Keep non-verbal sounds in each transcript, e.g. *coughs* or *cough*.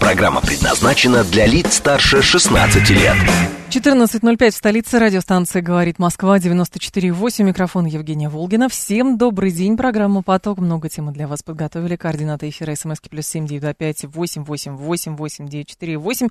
Программа предназначена для лиц старше 16 лет. 14.05 в столице радиостанции «Говорит Москва», 94.8, микрофон Евгения Волгина. Всем добрый день, программа «Поток». Много темы для вас подготовили. Координаты эфира смски плюс семь девять пять восемь восемь восемь восемь девять четыре восемь.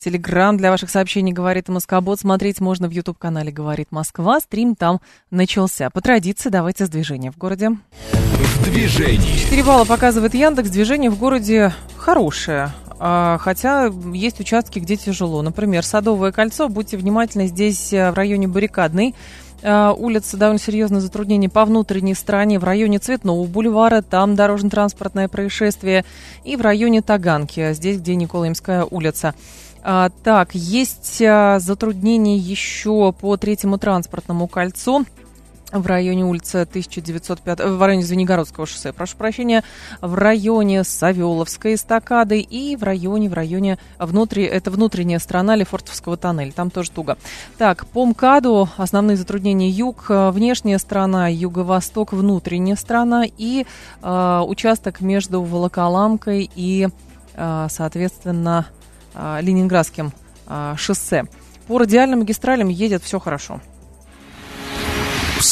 Телеграмм для ваших сообщений «Говорит Москобот». Смотреть можно в YouTube-канале «Говорит Москва». Стрим там начался. По традиции давайте с движения в городе. В движении. 4 балла показывает Яндекс. Движение в городе хорошее. А, хотя есть участки, где тяжело. Например, Садовое кольцо. Будьте внимательны, здесь э, в районе Баррикадной а, улица довольно серьезное затруднение по внутренней стороне. В районе Цветного бульвара там дорожно-транспортное происшествие. И в районе Таганки, здесь, где Николаемская улица. А, так, есть а, затруднения еще по третьему транспортному кольцу в районе улицы 1905, в районе Звенигородского шоссе, прошу прощения, в районе Савеловской эстакады и в районе, в районе внутри, это внутренняя сторона Лефортовского тоннеля, там тоже туго. Так, по МКАДу основные затруднения юг, внешняя сторона, юго-восток, внутренняя сторона и э, участок между Волоколамкой и, э, соответственно, э, Ленинградским э, шоссе. По радиальным магистралям едет все хорошо.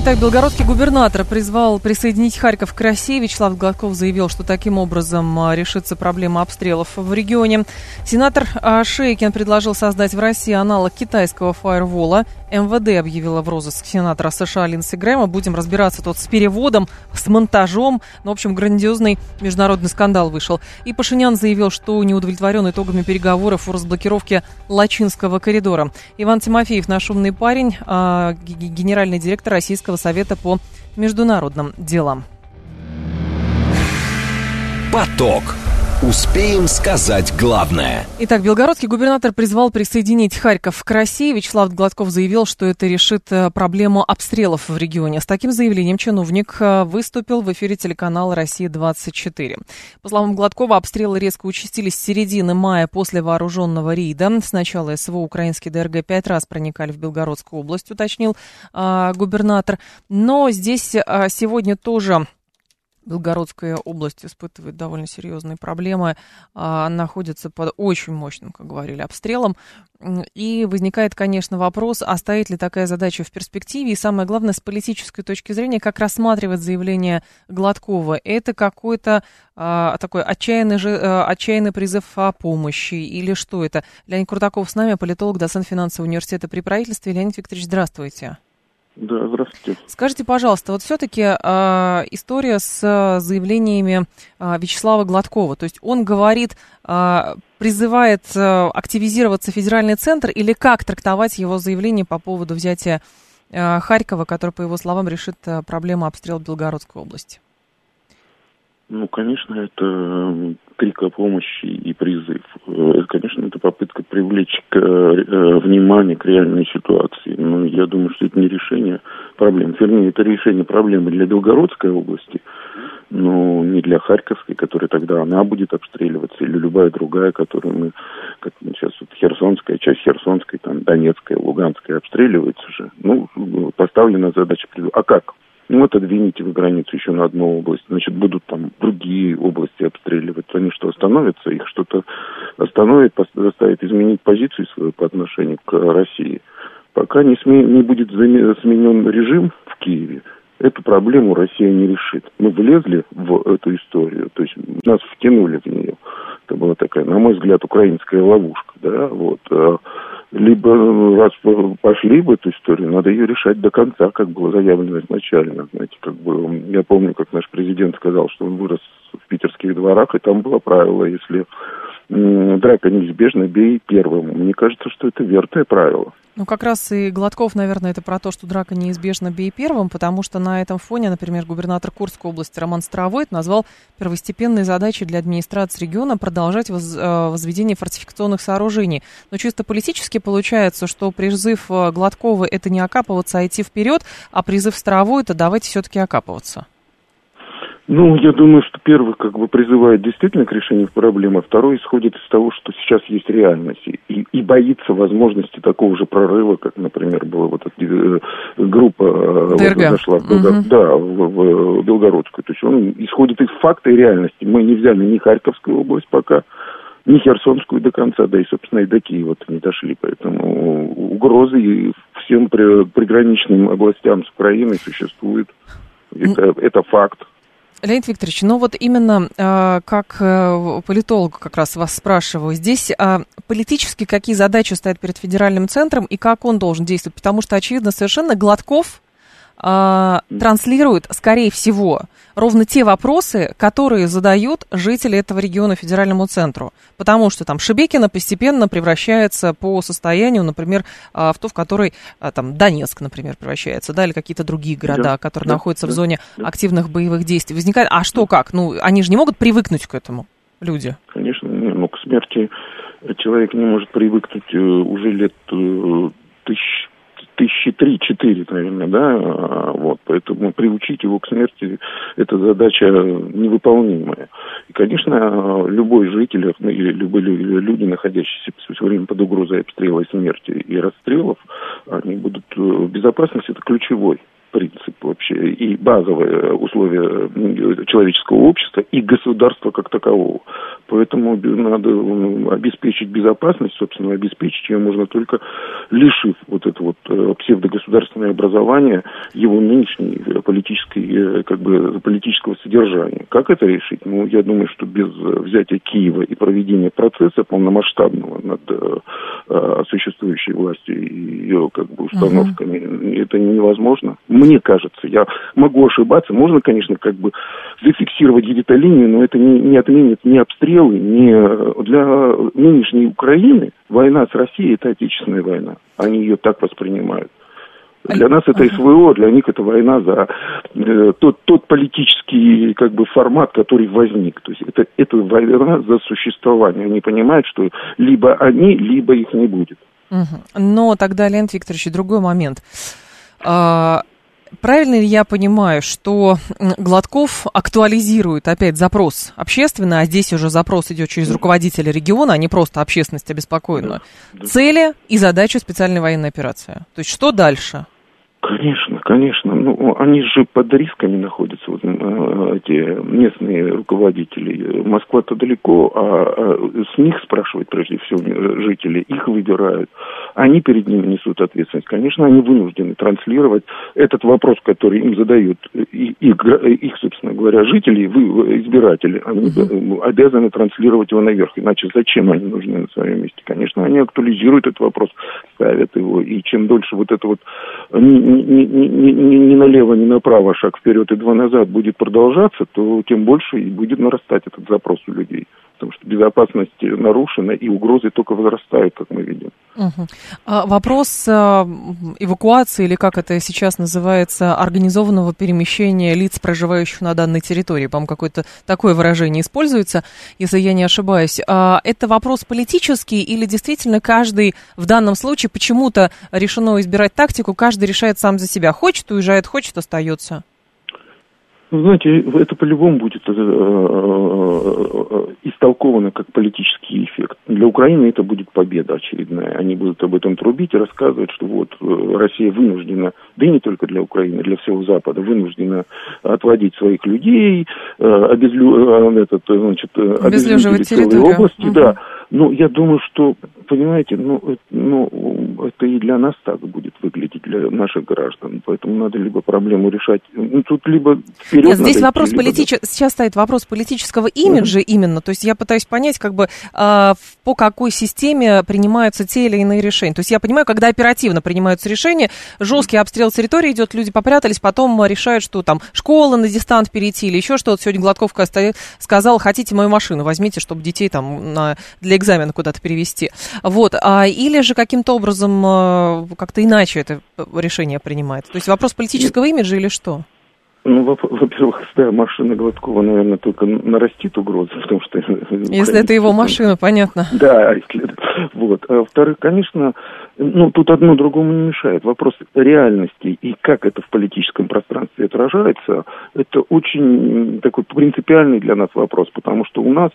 Итак, белгородский губернатор призвал присоединить Харьков к России. Вячеслав Гладков заявил, что таким образом а, решится проблема обстрелов в регионе. Сенатор а, Шейкин предложил создать в России аналог китайского фаервола. МВД объявила в розыск сенатора США Линдси Грэма. Будем разбираться тут с переводом, с монтажом. Ну, в общем, грандиозный международный скандал вышел. И Пашинян заявил, что не удовлетворен итогами переговоров о разблокировке Лачинского коридора. Иван Тимофеев, наш умный парень, а, генеральный директор Российского совета по международным делам. Поток. Успеем сказать главное. Итак, белгородский губернатор призвал присоединить Харьков к России. Вячеслав Гладков заявил, что это решит э, проблему обстрелов в регионе. С таким заявлением чиновник э, выступил в эфире телеканала «Россия-24». По словам Гладкова, обстрелы резко участились с середины мая после вооруженного рейда. Сначала СВО украинский ДРГ пять раз проникали в Белгородскую область, уточнил э, губернатор. Но здесь э, сегодня тоже Белгородская область испытывает довольно серьезные проблемы, а, находится под очень мощным, как говорили, обстрелом. И возникает, конечно, вопрос, а стоит ли такая задача в перспективе, и самое главное, с политической точки зрения, как рассматривать заявление Гладкова. Это какой-то а, такой отчаянный, же, а, отчаянный призыв о помощи, или что это? Леонид Крутаков с нами, политолог, доцент финансового университета при правительстве. Леонид Викторович, здравствуйте. Да, здравствуйте. Скажите, пожалуйста, вот все-таки э, история с э, заявлениями э, Вячеслава Гладкова. То есть он говорит, э, призывает э, активизироваться федеральный центр или как трактовать его заявление по поводу взятия э, Харькова, который, по его словам, решит э, проблему обстрела Белгородской области? Ну, конечно, это крик о помощи и призыв. Э, конечно, это попытка привлечь к, э, внимание к реальной ситуации. Но я думаю, что это не решение проблем. Вернее, это решение проблемы для Белгородской области, но не для Харьковской, которая тогда она будет обстреливаться, или любая другая, которую мы, как мы сейчас вот Херсонская, часть Херсонской, там Донецкая, Луганская обстреливается же. Ну, поставлена задача, а как? Ну вот отдвините вы границу еще на одну область, значит, будут там другие области обстреливать. Они что, остановятся? Их что-то остановит, заставит изменить позицию свою по отношению к России. Пока не, сме... не будет сменен режим в Киеве, эту проблему Россия не решит. Мы влезли в эту историю, то есть нас втянули в нее. Это была такая, на мой взгляд, украинская ловушка, да, вот. А либо раз пошли в эту историю, надо ее решать до конца, как было заявлено изначально. Знаете, как бы я помню, как наш президент сказал, что он вырос в питерских дворах, и там было правило, если драка неизбежна, бей первым. Мне кажется, что это верное правило. Ну, как раз и Гладков, наверное, это про то, что драка неизбежна, бей первым, потому что на этом фоне, например, губернатор Курской области Роман Старовойт назвал первостепенной задачей для администрации региона продолжать воз, э, возведение фортификационных сооружений. Но чисто политически получается, что призыв э, Гладкова это не окапываться, а идти вперед, а призыв Старовойта давайте все-таки окапываться. Ну, я думаю, что первый как бы призывает действительно к решению проблемы, а второй исходит из того, что сейчас есть реальность и, и боится возможности такого же прорыва, как, например, была вот эта э, группа э, вот, зашла в, Белго... угу. да, в, в Белгородскую. То есть он исходит из факта и реальности. Мы не взяли ни Харьковскую область пока, ни Херсонскую до конца, да и, собственно, и до Киева не дошли. Поэтому угрозы всем приграничным областям с Украиной существуют. Это, это факт. Леонид Викторович, ну вот именно э, как э, политолог как раз вас спрашиваю, здесь э, политически какие задачи стоят перед федеральным центром и как он должен действовать? Потому что, очевидно, совершенно Гладков э, транслирует, скорее всего, ровно те вопросы, которые задают жители этого региона федеральному центру. Потому что там Шебекина постепенно превращается по состоянию, например, э, в то, в который э, там Донецк, например, превращается, да, или какие-то другие города, да, которые да, находятся да, в зоне да. активных боевых действий. Возникает, а что как? Ну, они же не могут привыкнуть к этому, люди. Конечно, ну, к смерти человек не может привыкнуть э, уже лет тысяч тысячи три-четыре, наверное, да, а, вот, поэтому приучить его к смерти – это задача невыполнимая. И, конечно, любой житель ну, или любые люди, находящиеся все время под угрозой обстрела и смерти и расстрелов, они будут, э, безопасность – это ключевой принцип вообще и базовые условия человеческого общества и государства как такового. Поэтому надо обеспечить безопасность, собственно, обеспечить ее можно только лишив вот это вот э, псевдогосударственное образование его нынешней политической, э, как бы, политического содержания. Как это решить? Ну, я думаю, что без взятия Киева и проведения процесса полномасштабного над э, существующей властью и ее как бы установками, uh-huh. это невозможно мне кажется. Я могу ошибаться. Можно, конечно, как бы зафиксировать где-то линию, но это не, не отменит ни обстрелы, ни э, для нынешней Украины война с Россией – это отечественная война. Они ее так воспринимают. Для нас это СВО, для них это война за э, тот, тот политический как бы формат, который возник. То есть это, это война за существование. Они понимают, что либо они, либо их не будет. Но тогда, Леонид Викторович, другой момент. Правильно ли я понимаю, что Гладков актуализирует опять запрос общественно, а здесь уже запрос идет через руководителя региона, а не просто общественность обеспокоенную, цели и задачу специальной военной операции? То есть что дальше? Конечно, конечно. Ну, они же под рисками находятся, вот, э, эти местные руководители. Москва-то далеко, а, а с них спрашивают прежде всего жители, их выбирают. Они перед ними несут ответственность. Конечно, они вынуждены транслировать этот вопрос, который им задают и, и, их, собственно говоря, жители, вы, избиратели. Они uh-huh. обязаны транслировать его наверх. Иначе зачем они нужны на своем месте? Конечно, они актуализируют этот вопрос, ставят его. И чем дольше вот это вот ни, ни, ни, ни налево, ни направо шаг вперед и два назад будет продолжаться, то тем больше и будет нарастать этот запрос у людей. Потому что безопасность нарушена, и угрозы только возрастают, как мы видим. Угу. А вопрос а, эвакуации, или как это сейчас называется, организованного перемещения лиц, проживающих на данной территории, по-моему, какое-то такое выражение используется, если я не ошибаюсь. А, это вопрос политический, или действительно каждый в данном случае почему-то решено избирать тактику, каждый решает сам за себя. Хочет, уезжает, хочет, остается. Ну, знаете, это по-любому будет э, э, э, истолковано как политический эффект. Для Украины это будет победа очередная. Они будут об этом трубить и рассказывать, что вот Россия вынуждена, да и не только для Украины, для всего Запада, вынуждена отводить своих людей, обезлю, этот, значит, обезлюживать целые области, угу. да, Ну, я думаю, что, понимаете, ну, ну, это и для нас так будет выглядеть, для наших граждан. Поэтому надо либо проблему решать, ну, тут либо вперед Нет, здесь надо вопрос идти, либо политич... сейчас стоит вопрос политического имиджа именно. То есть я пытаюсь понять, как бы э, по какой системе принимаются те или иные решения. То есть я понимаю, когда оперативно принимаются решения, жесткий обстрел территории идет, люди попрятались, потом решают, что там школа на дистант перейти или еще что-то. Сегодня Гладковка сказал, хотите мою машину, возьмите, чтобы детей там на, для экзамена куда-то перевести. Вот. А, или же каким-то образом э, как-то иначе это решение принимается. То есть вопрос политического имиджа или что? Ну, во-первых, *laughs* да, машина Гладкова, наверное, только нарастит угрозу, *laughs* потому что... *laughs* Если это его машина, понятно. Да, если... вот. А во-вторых, конечно, ну, тут одно другому не мешает. Вопрос реальности и как это в политическом пространстве отражается, это очень такой принципиальный для нас вопрос, потому что у нас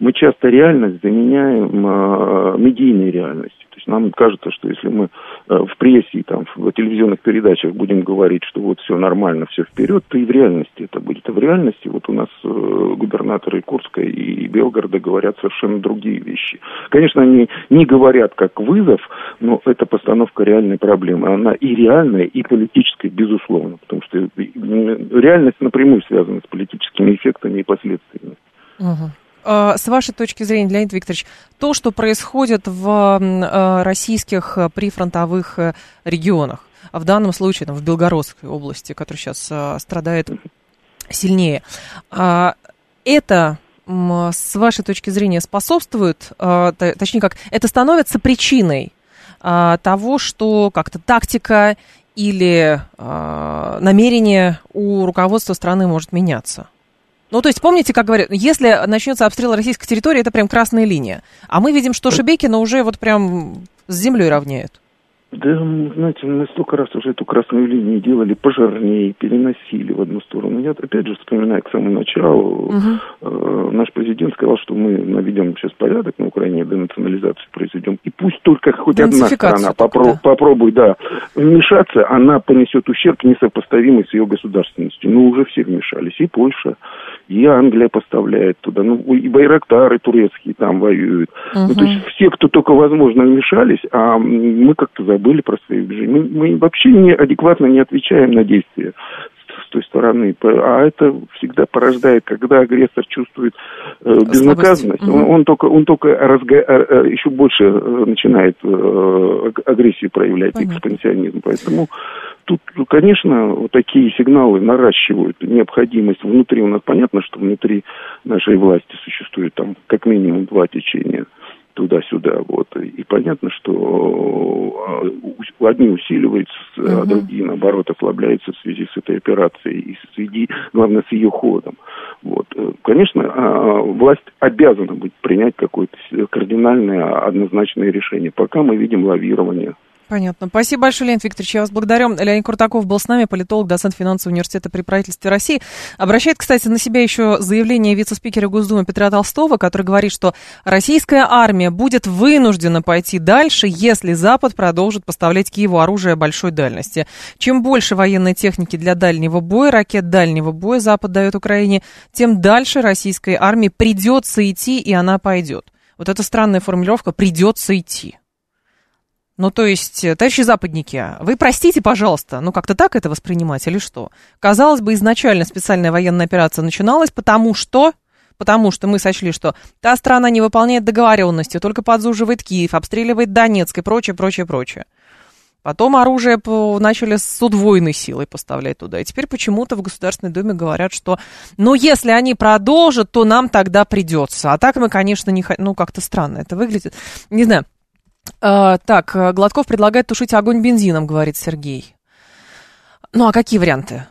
мы часто реальность заменяем э, медийной реальностью. То есть нам кажется, что если мы э, в прессе и там, в телевизионных передачах будем говорить, что вот все нормально, все вперед, то и в реальности это будет. А в реальности вот у нас э, губернаторы Курска и Белгорода говорят совершенно другие вещи. Конечно, они не говорят как вызов, но это постановка реальной проблемы. Она и реальная, и политическая, безусловно. Потому что реальность напрямую связана с политическими эффектами и последствиями. Угу. А, с вашей точки зрения, Леонид Викторович, то, что происходит в а, российских а, прифронтовых э, регионах, в данном случае там, в Белгородской области, которая сейчас страдает сильнее, это с вашей точки зрения способствует, точнее как, это становится причиной того, что как-то тактика или намерение у руководства страны может меняться? Ну, то есть, помните, как говорят, если начнется обстрел российской территории, это прям красная линия. А мы видим, что Шебекина уже вот прям с землей равняет. Да, знаете, мы столько раз уже эту красную линию делали пожарнее, переносили в одну сторону. Я опять же вспоминаю к самому началу. Угу. Э, наш президент сказал, что мы наведем сейчас порядок на Украине, денационализацию произведем. И пусть только хоть одна страна попро- да. попробует да, вмешаться, она понесет ущерб несопоставимый с ее государственностью. Ну, уже все вмешались. И Польша, и Англия поставляет туда, ну, и Байрактары турецкие там воюют. Угу. Ну, то есть все, кто только возможно, вмешались, а мы как-то забыли про свои движения. Мы, мы вообще не, адекватно не отвечаем на действия с той стороны. А это всегда порождает, когда агрессор чувствует э, безнаказанность, угу. он, он только, он только разга... Э, э, еще больше э, начинает э, агрессию проявлять, Понятно. экспансионизм. Поэтому тут, конечно, вот такие сигналы наращивают необходимость внутри. У нас понятно, что внутри нашей власти существует там как минимум два течения туда-сюда. Вот. И понятно, что а, одни усиливаются, а другие, наоборот, ослабляются в связи с этой операцией и в связи, главное, с ее ходом. Вот. Конечно, а, власть обязана быть принять какое-то кардинальное, однозначное решение. Пока мы видим лавирование Понятно. Спасибо большое, Леонид Викторович. Я вас благодарю. Леонид Куртаков был с нами, политолог, доцент финансового университета при правительстве России. Обращает, кстати, на себя еще заявление вице-спикера Госдумы Петра Толстого, который говорит, что российская армия будет вынуждена пойти дальше, если Запад продолжит поставлять Киеву оружие большой дальности. Чем больше военной техники для дальнего боя, ракет дальнего боя Запад дает Украине, тем дальше российской армии придется идти, и она пойдет. Вот эта странная формулировка «придется идти». Ну, то есть, э, товарищи западники, вы простите, пожалуйста, ну, как-то так это воспринимать или что? Казалось бы, изначально специальная военная операция начиналась, потому что потому что мы сочли, что та страна не выполняет договоренности, только подзуживает Киев, обстреливает Донецк и прочее, прочее, прочее. Потом оружие начали с удвоенной силой поставлять туда. И теперь почему-то в Государственной Думе говорят, что, ну, если они продолжат, то нам тогда придется. А так мы, конечно, не. Ну, как-то странно это выглядит. Не знаю. А, так, э, Гладков предлагает тушить огонь бензином, говорит Сергей. Ну, а какие варианты?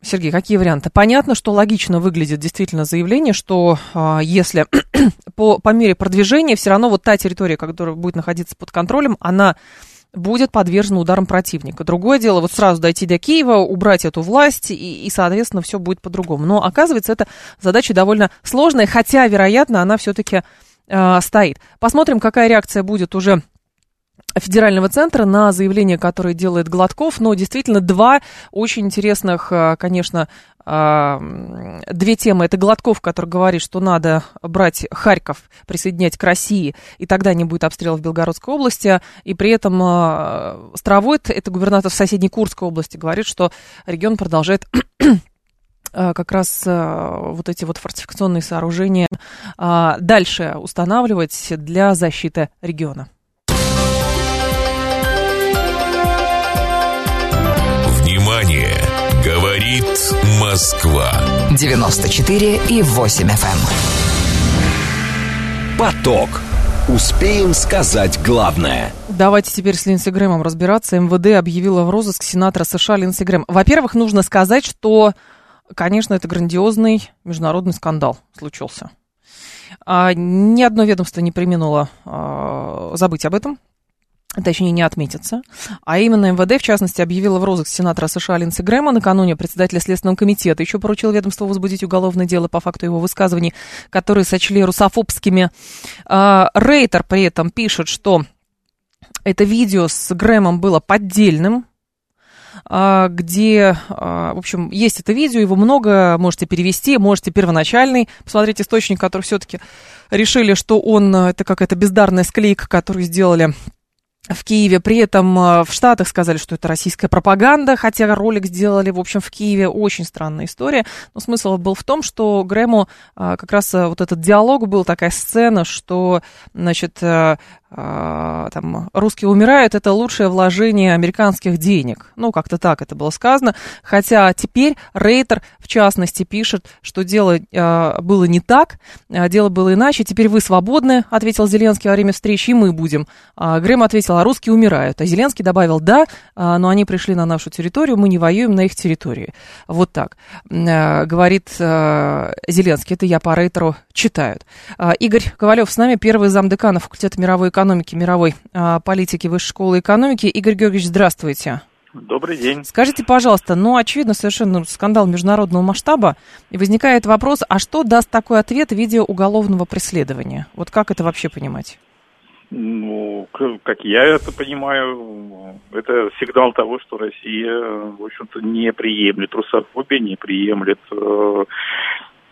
Сергей, какие варианты? Понятно, что логично выглядит действительно заявление, что э, если *clears throat* по, по мере продвижения все равно вот та территория, которая будет находиться под контролем, она будет подвержена ударам противника. Другое дело, вот сразу дойти до Киева, убрать эту власть, и, и соответственно, все будет по-другому. Но оказывается, это задача довольно сложная, хотя, вероятно, она все-таки э, стоит. Посмотрим, какая реакция будет уже федерального центра на заявление, которое делает Гладков, но действительно два очень интересных, э, конечно, э, две темы. Это Гладков, который говорит, что надо брать Харьков, присоединять к России, и тогда не будет обстрелов в Белгородской области. И при этом Стравойт, это губернатор соседней Курской области, говорит, что регион продолжает как раз вот эти вот фортификационные сооружения дальше устанавливать для защиты региона. Говорит Москва. 94 и 8 FM. Эм. Поток. Успеем сказать главное. Давайте теперь с Линдси Грэмом разбираться. МВД объявила в розыск сенатора США Линдси Грэм. Во-первых, нужно сказать, что, конечно, это грандиозный международный скандал случился. А, ни одно ведомство не применуло а, забыть об этом точнее, не отметится. А именно МВД, в частности, объявила в розыск сенатора США Линдси Грэма. Накануне председателя Следственного комитета еще поручил ведомству возбудить уголовное дело по факту его высказываний, которые сочли русофобскими. А, Рейтер при этом пишет, что это видео с Грэмом было поддельным, где, а, в общем, есть это видео, его много, можете перевести, можете первоначальный посмотреть источник, который все-таки решили, что он, это какая-то бездарная склейка, которую сделали в Киеве. При этом э, в Штатах сказали, что это российская пропаганда, хотя ролик сделали, в общем, в Киеве. Очень странная история. Но смысл был в том, что Грэму э, как раз э, вот этот диалог был, такая сцена, что, значит, там, русские умирают, это лучшее вложение американских денег. Ну, как-то так это было сказано. Хотя теперь Рейтер, в частности, пишет, что дело было не так, дело было иначе. Теперь вы свободны, ответил Зеленский во время встречи, и мы будем. А Грэм ответил, а русские умирают. А Зеленский добавил, да, но они пришли на нашу территорию, мы не воюем на их территории. Вот так, э, говорит э, Зеленский. Это я по Рейтеру читаю. Игорь Ковалев с нами, первый замдекана факультета мировой экономики, мировой а, политики Высшей школы экономики. Игорь Георгиевич, здравствуйте. Добрый день. Скажите, пожалуйста, ну, очевидно, совершенно скандал международного масштаба, и возникает вопрос, а что даст такой ответ в виде уголовного преследования? Вот как это вообще понимать? Ну, как я это понимаю, это сигнал того, что Россия, в общем-то, не приемлет русофобию, не приемлет э,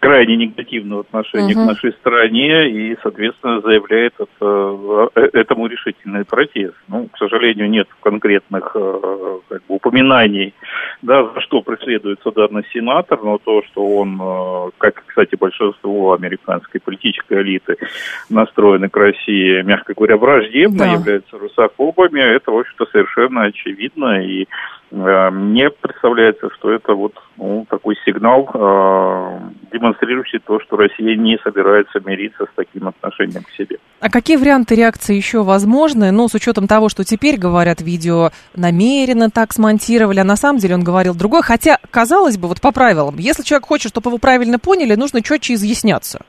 крайне негативного отношения угу. к нашей стране и, соответственно, заявляет это, э, этому решительный протест. Ну, к сожалению, нет конкретных э, как бы, упоминаний, да, за что преследуется данный сенатор, но то, что он, э, как, кстати, большинство американской политической элиты настроены к России, мягко говоря, враждебно, да. являются русофобами, это, в общем-то, совершенно очевидно и мне представляется, что это вот ну, такой сигнал, э, демонстрирующий то, что Россия не собирается мириться с таким отношением к себе. А какие варианты реакции еще возможны? Ну, с учетом того, что теперь, говорят, видео намеренно так смонтировали, а на самом деле он говорил другое. Хотя, казалось бы, вот по правилам, если человек хочет, чтобы его правильно поняли, нужно четче изъясняться.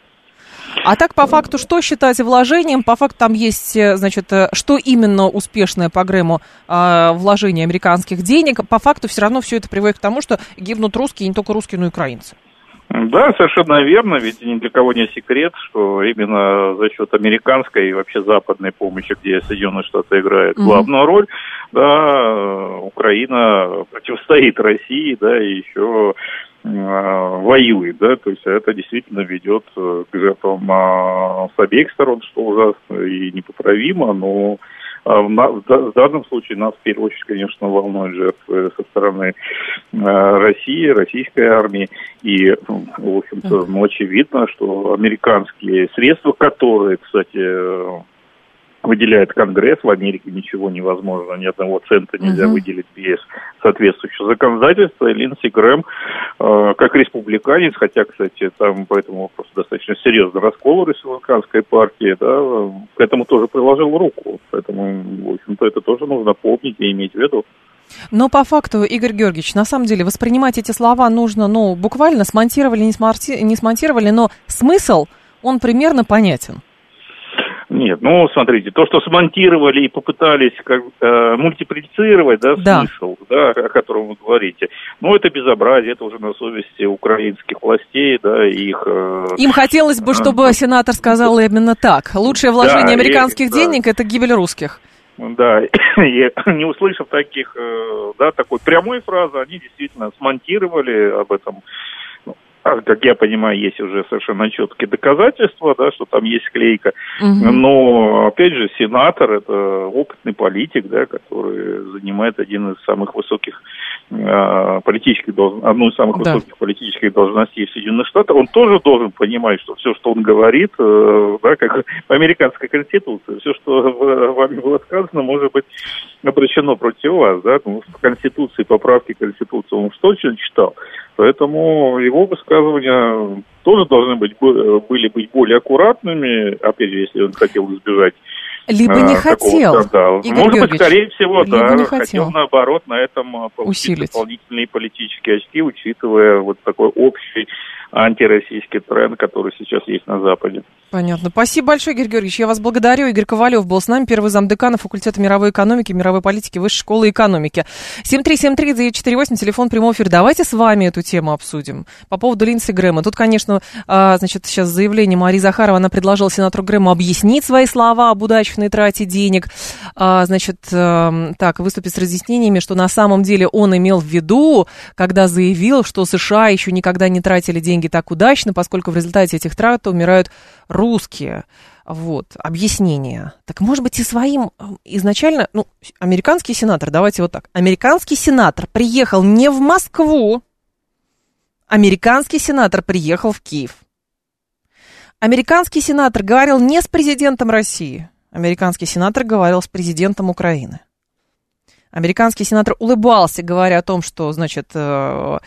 А так, по факту, что считать вложением? По факту там есть, э, значит, э, что именно успешное по Грэму э, вложение американских денег. По факту все равно все это приводит к тому, что гибнут русские, не только русские, но и украинцы. Да, совершенно верно, ведь ни для кого не секрет, что именно за счет американской и вообще западной помощи, где Соединенные Штаты играют главную mm-hmm. роль, да, Украина противостоит России, да, и еще Э, воюет, да, то есть это действительно ведет э, к жертвам а, с обеих сторон, что ужасно и непоправимо, но а, в данном случае нас в первую очередь, конечно, волнуют жертвы со стороны э, России, российской армии. И, ну, в общем-то, ну, очевидно, что американские средства, которые, кстати, выделяет Конгресс. В Америке ничего невозможно, ни одного цента нельзя uh-huh. выделить без соответствующего законодательства. И Линдси Грэм, э, как республиканец, хотя, кстати, там по этому вопросу достаточно серьезно раскол республиканской партии, да, к этому тоже приложил руку. Поэтому, в общем-то, это тоже нужно помнить и иметь в виду. Но по факту, Игорь Георгиевич, на самом деле воспринимать эти слова нужно, ну, буквально смонтировали, не, смарти... не смонтировали, но смысл, он примерно понятен. Нет, ну смотрите, то, что смонтировали и попытались как, э, мультиплицировать, да, да, смысл, да, о котором вы говорите, ну это безобразие, это уже на совести украинских властей, да, их... Э, Им хотелось бы, чтобы э, сенатор сказал именно так. Лучшее вложение да, американских и, денег да. это гибель русских. Да, *coughs* и не услышав таких, э, да, такой прямой фразы, они действительно смонтировали об этом а, как я понимаю, есть уже совершенно четкие доказательства, да, что там есть клейка. Угу. Но, опять же, сенатор – это опытный политик, да, который занимает один из самых высоких политических должностей, одну из самых да. высоких политических должностей в Соединенных Штатах. Он тоже должен понимать, что все, что он говорит, э, да, как по американской конституции, все, что вами было сказано, может быть обращено против вас, да, потому что в Конституции, поправки Конституции он что читал. Поэтому его высказывания тоже должны быть, были быть более аккуратными, опять же, если он хотел избежать либо не а, хотел. Может быть, скорее всего, да. Не хотел. хотел наоборот на этом а, получить Усилить. дополнительные политические очки, учитывая вот такой общий антироссийский тренд, который сейчас есть на Западе. Понятно. Спасибо большое, Игорь Георгиевич. Я вас благодарю. Игорь Ковалев был с нами, первый замдекана факультета мировой экономики, мировой политики Высшей школы экономики. 7373948, телефон прямого эфира. Давайте с вами эту тему обсудим. По поводу Линдси Грэма. Тут, конечно, а, значит, сейчас заявление Марии Захарова, она предложила сенатору Грэму объяснить свои слова об удачной трате денег. А, значит, эм, так, выступить с разъяснениями, что на самом деле он имел в виду, когда заявил, что США еще никогда не тратили деньги так удачно, поскольку в результате этих трат умирают русские. Вот, объяснение. Так, может быть, и своим э, изначально, ну, американский сенатор, давайте вот так. Американский сенатор приехал не в Москву, американский сенатор приехал в Киев. Американский сенатор говорил не с президентом России, американский сенатор говорил с президентом Украины. Американский сенатор улыбался, говоря о том, что, значит, э,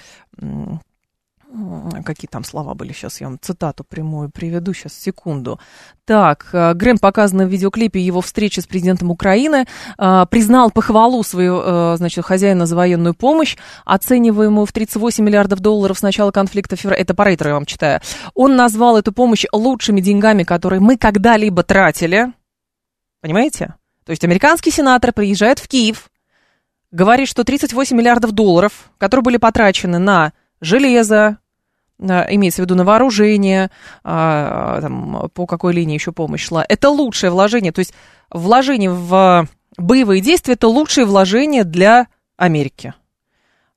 какие там слова были, сейчас я вам цитату прямую приведу, сейчас, секунду. Так, э, Грэм, показанный в видеоклипе его встречи с президентом Украины, э, признал похвалу э, значит, хозяина за военную помощь, оцениваемую в 38 миллиардов долларов с начала конфликта, это по рейтеру я вам читаю. Он назвал эту помощь лучшими деньгами, которые мы когда-либо тратили. Понимаете? То есть американский сенатор приезжает в Киев, говорит, что 38 миллиардов долларов, которые были потрачены на железо, имеется в виду на вооружение, а, там, по какой линии еще помощь шла. Это лучшее вложение, то есть вложение в боевые действия – это лучшее вложение для Америки.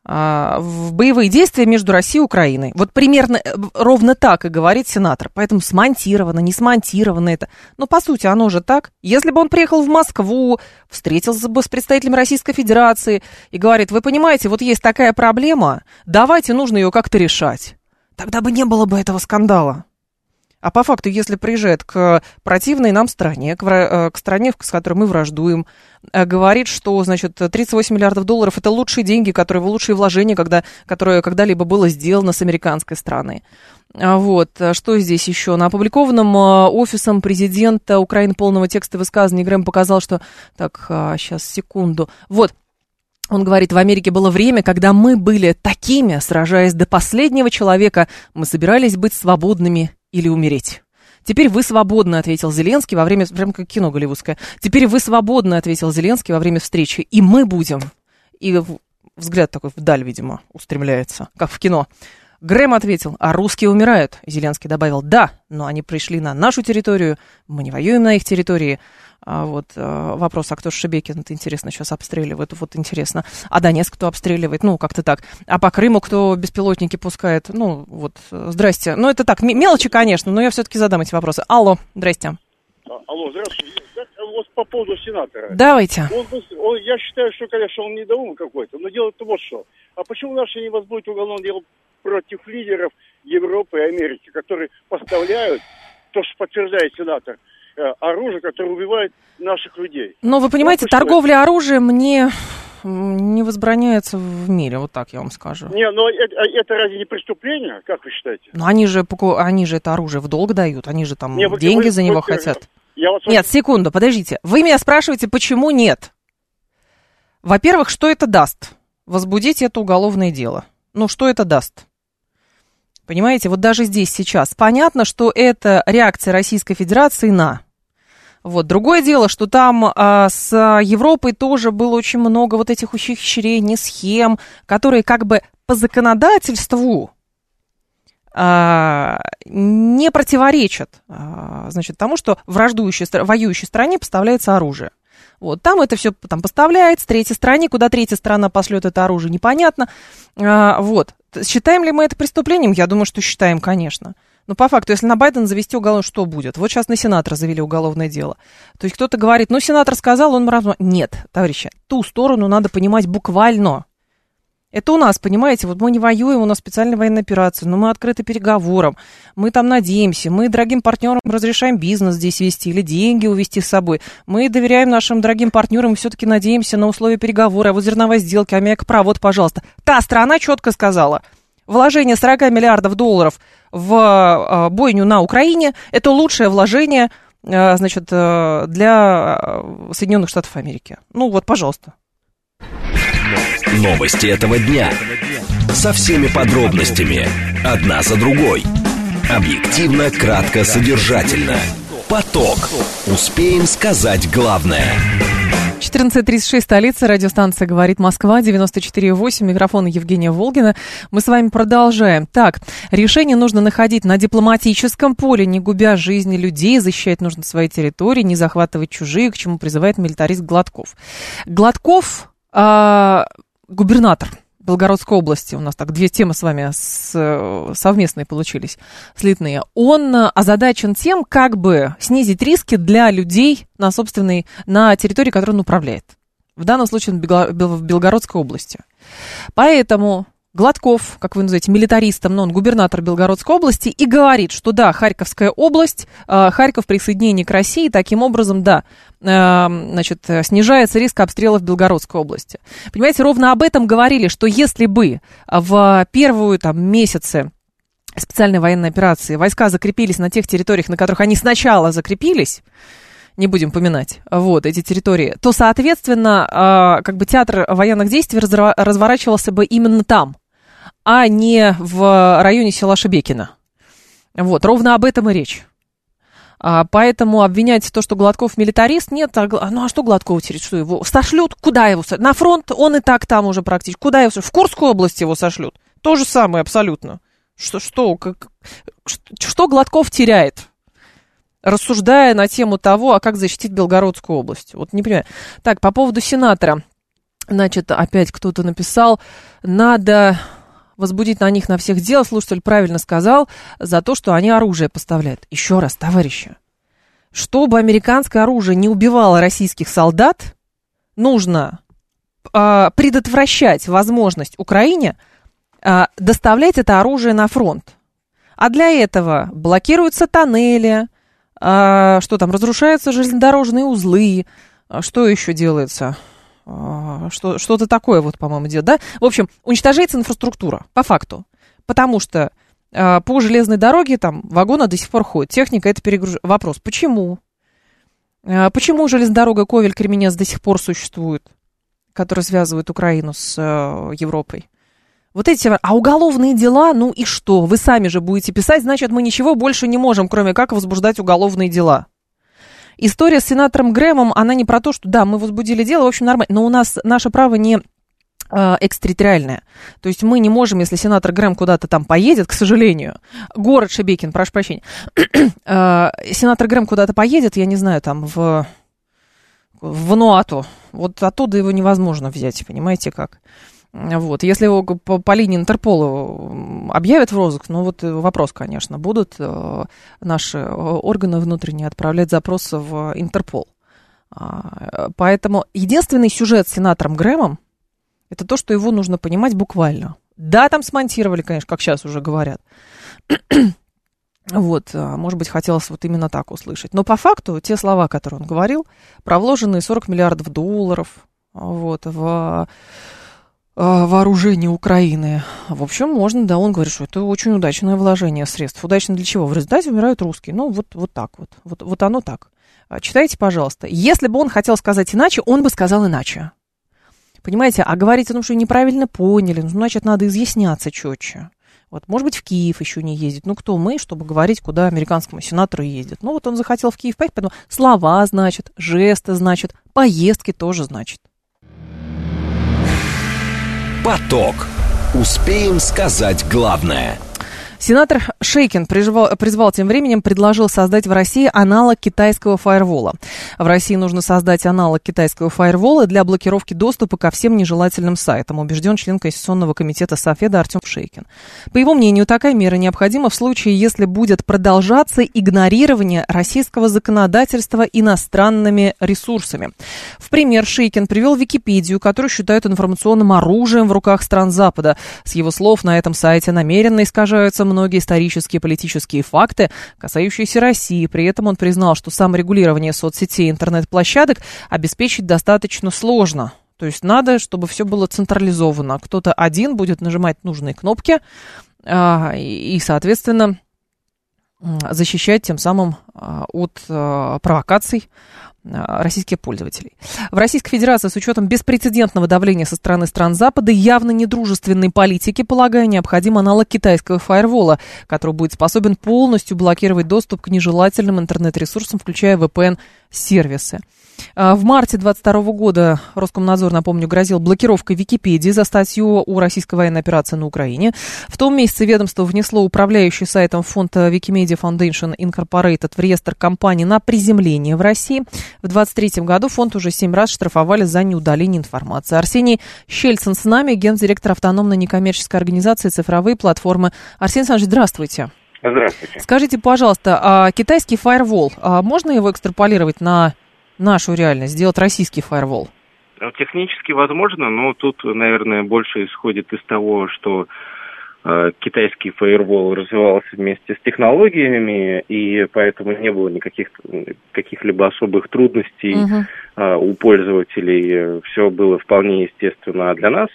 А, в боевые действия между Россией и Украиной. Вот примерно э, ровно так и говорит сенатор. Поэтому смонтировано, не смонтировано это. Но по сути оно же так. Если бы он приехал в Москву, встретился бы с представителем Российской Федерации и говорит, вы понимаете, вот есть такая проблема, давайте нужно ее как-то решать. Тогда бы не было бы этого скандала. А по факту, если приезжает к противной нам стране, к, э, к стране, с которой мы враждуем, э, говорит, что, значит, 38 миллиардов долларов – это лучшие деньги, которые, лучшие вложения, когда, которое когда-либо было сделано с американской стороны. А вот, э, что здесь еще? На опубликованном офисом президента Украины полного текста высказывания Грэм показал, что... Так, сейчас, секунду. Вот, он говорит, в Америке было время, когда мы были такими, сражаясь до последнего человека, мы собирались быть свободными или умереть. Теперь вы свободны, ответил Зеленский во время, прям как кино голливудское. Теперь вы свободны, ответил Зеленский во время встречи, и мы будем. И взгляд такой вдаль, видимо, устремляется, как в кино. Грэм ответил, а русские умирают. Зеленский добавил, да, но они пришли на нашу территорию, мы не воюем на их территории. А вот э, вопрос, а кто Шебекин, это интересно, сейчас обстреливает, вот интересно. А Донецк кто обстреливает, ну, как-то так. А по Крыму кто беспилотники пускает, ну, вот, э, здрасте. Ну, это так, мелочи, конечно, но я все-таки задам эти вопросы. Алло, здрасте. А, алло, здравствуйте. Вот по поводу сенатора. Давайте. Он, он, я считаю, что, конечно, он недоумок какой-то, но дело-то вот что. А почему наши не возбудить уголовное дело против лидеров Европы и Америки, которые поставляют, то, что подтверждает сенатор, Э, оружие, которое убивает наших людей. Но вы понимаете, вот торговля оружием не, не возбраняется в мире, вот так я вам скажу. Не, но это, а это разве не преступление, как вы считаете? Ну они же, они же это оружие в долг дают, они же там не, деньги вы, за него вы, хотят. Я вас... Нет, секунду, подождите. Вы меня спрашиваете, почему нет? Во-первых, что это даст? Возбудить это уголовное дело. Ну, что это даст? Понимаете, вот даже здесь сейчас понятно, что это реакция Российской Федерации на. Вот. Другое дело, что там а, с Европой тоже было очень много вот этих ухищрений, схем, которые как бы по законодательству а, не противоречат а, значит, тому, что враждующей, воюющей стране поставляется оружие. Вот, там это все там поставляет третьей страны, куда третья страна пошлет это оружие, непонятно. А, вот. Считаем ли мы это преступлением? Я думаю, что считаем, конечно. Но по факту, если на Байдена завести уголовное, что будет? Вот сейчас на сенатора завели уголовное дело. То есть кто-то говорит, ну, сенатор сказал, он мразно. Нет, товарищи, ту сторону надо понимать буквально. Это у нас, понимаете, вот мы не воюем, у нас специальная военная операция, но мы открыты переговорам, мы там надеемся, мы дорогим партнерам разрешаем бизнес здесь вести или деньги увести с собой. Мы доверяем нашим дорогим партнерам и все-таки надеемся на условия переговора, а вот зерновой сделки, аммиак-про, пожалуйста. Та страна четко сказала, вложение 40 миллиардов долларов в а, бойню на Украине – это лучшее вложение а, значит, э, для Соединенных Штатов Америки. Ну вот, пожалуйста. Новости этого дня. Со всеми подробностями. Одна за другой. Объективно, кратко, содержательно. Поток. Успеем сказать главное. 14.36, столица, радиостанция «Говорит Москва», 94.8, микрофон Евгения Волгина. Мы с вами продолжаем. Так, решение нужно находить на дипломатическом поле, не губя жизни людей, защищать нужно свои территории, не захватывать чужие, к чему призывает милитарист Гладков. Гладков а, губернатор Белгородской области, у нас так две темы с вами с, совместные получились, слитные, он озадачен тем, как бы снизить риски для людей на собственной, на территории, которой он управляет. В данном случае в Белгородской области. Поэтому Гладков, как вы называете, милитаристом, но он губернатор Белгородской области, и говорит, что да, Харьковская область, э, Харьков присоединение к России, таким образом, да, э, значит, снижается риск обстрелов Белгородской области. Понимаете, ровно об этом говорили, что если бы в первую там месяцы специальной военной операции войска закрепились на тех территориях, на которых они сначала закрепились, не будем поминать, вот, эти территории, то, соответственно, э, как бы театр военных действий разворачивался бы именно там а не в районе села Шебекина. Вот, ровно об этом и речь. А, поэтому обвинять то, что Гладков милитарист, нет. А, ну а что Гладков теперь? Что его сошлют? Куда его сошлют? На фронт он и так там уже практически. Куда его сошлют? В Курскую область его сошлют. То же самое абсолютно. Что, что, как, что Гладков теряет? Рассуждая на тему того, а как защитить Белгородскую область. Вот не понимаю. Так, по поводу сенатора. Значит, опять кто-то написал, надо возбудить на них на всех дело, слушатель правильно сказал, за то, что они оружие поставляют. Еще раз, товарищи, чтобы американское оружие не убивало российских солдат, нужно э, предотвращать возможность Украине э, доставлять это оружие на фронт. А для этого блокируются тоннели, э, что там, разрушаются железнодорожные узлы, что еще делается? А, что, что-то такое вот, по-моему, делает, да? В общем, уничтожается инфраструктура, по факту. Потому что э, по железной дороге там вагоны до сих пор ходят, техника это перегружает. Вопрос, почему? Почему железная дорога Ковель-Кременец до сих пор существует, которая связывает Украину с э, Европой? Вот эти, а уголовные дела, ну и что? Вы сами же будете писать, значит, мы ничего больше не можем, кроме как возбуждать уголовные дела. История с сенатором Грэмом, она не про то, что да, мы возбудили дело, в общем, нормально, но у нас наше право не а, экстерриториальное. То есть мы не можем, если сенатор Грэм куда-то там поедет, к сожалению, город Шебекин, прошу прощения, *clears throat* а, сенатор Грэм куда-то поедет, я не знаю, там в, в Вануату, вот оттуда его невозможно взять, понимаете как? Вот. Если его по, по линии Интерпола объявят в розыск, ну вот вопрос, конечно, будут э, наши органы внутренние отправлять запросы в Интерпол. А, поэтому единственный сюжет с сенатором Грэмом это то, что его нужно понимать буквально. Да, там смонтировали, конечно, как сейчас уже говорят. *clears throat* Вот, может быть, хотелось вот именно так услышать. Но по факту те слова, которые он говорил, про вложенные 40 миллиардов долларов вот, в а, вооружение Украины. В общем, можно, да, он говорит, что это очень удачное вложение средств. Удачно для чего? В результате умирают русские. Ну, вот, вот так вот. вот. Вот оно так. А, читайте, пожалуйста. Если бы он хотел сказать иначе, он бы сказал иначе. Понимаете, а говорить о том, что неправильно поняли, ну, значит, надо изъясняться четче. Вот, может быть, в Киев еще не ездит. Ну, кто мы, чтобы говорить, куда американскому сенатору ездит? Ну, вот он захотел в Киев поехать, поэтому слова значит, жесты значит, поездки тоже значит. Поток. Успеем сказать главное. Сенатор Шейкин призвал, призвал тем временем, предложил создать в России аналог китайского фаервола. В России нужно создать аналог китайского фаервола для блокировки доступа ко всем нежелательным сайтам, убежден член Конституционного комитета Софеда Артем Шейкин. По его мнению, такая мера необходима в случае, если будет продолжаться игнорирование российского законодательства иностранными ресурсами. В пример Шейкин привел Википедию, которую считают информационным оружием в руках стран Запада. С его слов, на этом сайте намеренно искажаются многие исторические и политические факты, касающиеся России. При этом он признал, что саморегулирование соцсетей и интернет-площадок обеспечить достаточно сложно. То есть надо, чтобы все было централизовано. Кто-то один будет нажимать нужные кнопки а, и, соответственно, защищать тем самым а, от а, провокаций российских пользователей. В Российской Федерации с учетом беспрецедентного давления со стороны стран Запада и явно недружественной политики, полагаю, необходим аналог китайского фаервола, который будет способен полностью блокировать доступ к нежелательным интернет-ресурсам, включая VPN-сервисы. А, в марте 22 года Роскомнадзор, напомню, грозил блокировкой Википедии за статью о российской военной операции на Украине. В том месяце ведомство внесло управляющий сайтом фонд Wikimedia Foundation Incorporated в реестр компаний на приземление в России. В 23 году фонд уже семь раз штрафовали за неудаление информации. Арсений Щельцин с нами, гендиректор автономной некоммерческой организации «Цифровые платформы». Арсений Александрович, здравствуйте. Здравствуйте. Скажите, пожалуйста, а китайский фаервол, а можно его экстраполировать на нашу реальность, сделать российский фаервол? Ну, технически возможно, но тут, наверное, больше исходит из того, что э, китайский фаервол развивался вместе с технологиями, и поэтому не было никаких каких-либо особых трудностей uh э, у пользователей. Все было вполне естественно а для нас.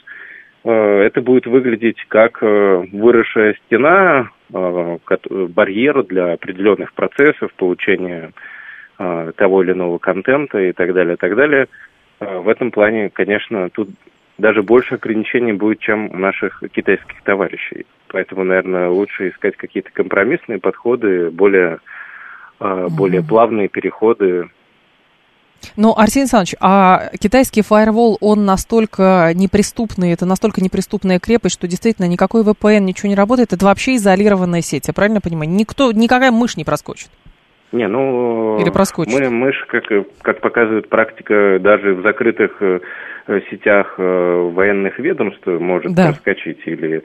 Это будет выглядеть как выросшая стена, э, барьер для определенных процессов получения а, того или иного контента и так далее, и так далее. А, в этом плане, конечно, тут даже больше ограничений будет, чем у наших китайских товарищей. Поэтому, наверное, лучше искать какие-то компромиссные подходы, более, более плавные переходы. Ну, Арсений Александрович, а китайский фаервол, он настолько неприступный, это настолько неприступная крепость, что действительно никакой VPN, ничего не работает, это вообще изолированная сеть, я правильно понимаю? Никто, никакая мышь не проскочит. Не, ну... Или проскочит? Мы, мышь, как, как показывает практика, даже в закрытых э, сетях э, военных ведомств может да. проскочить, или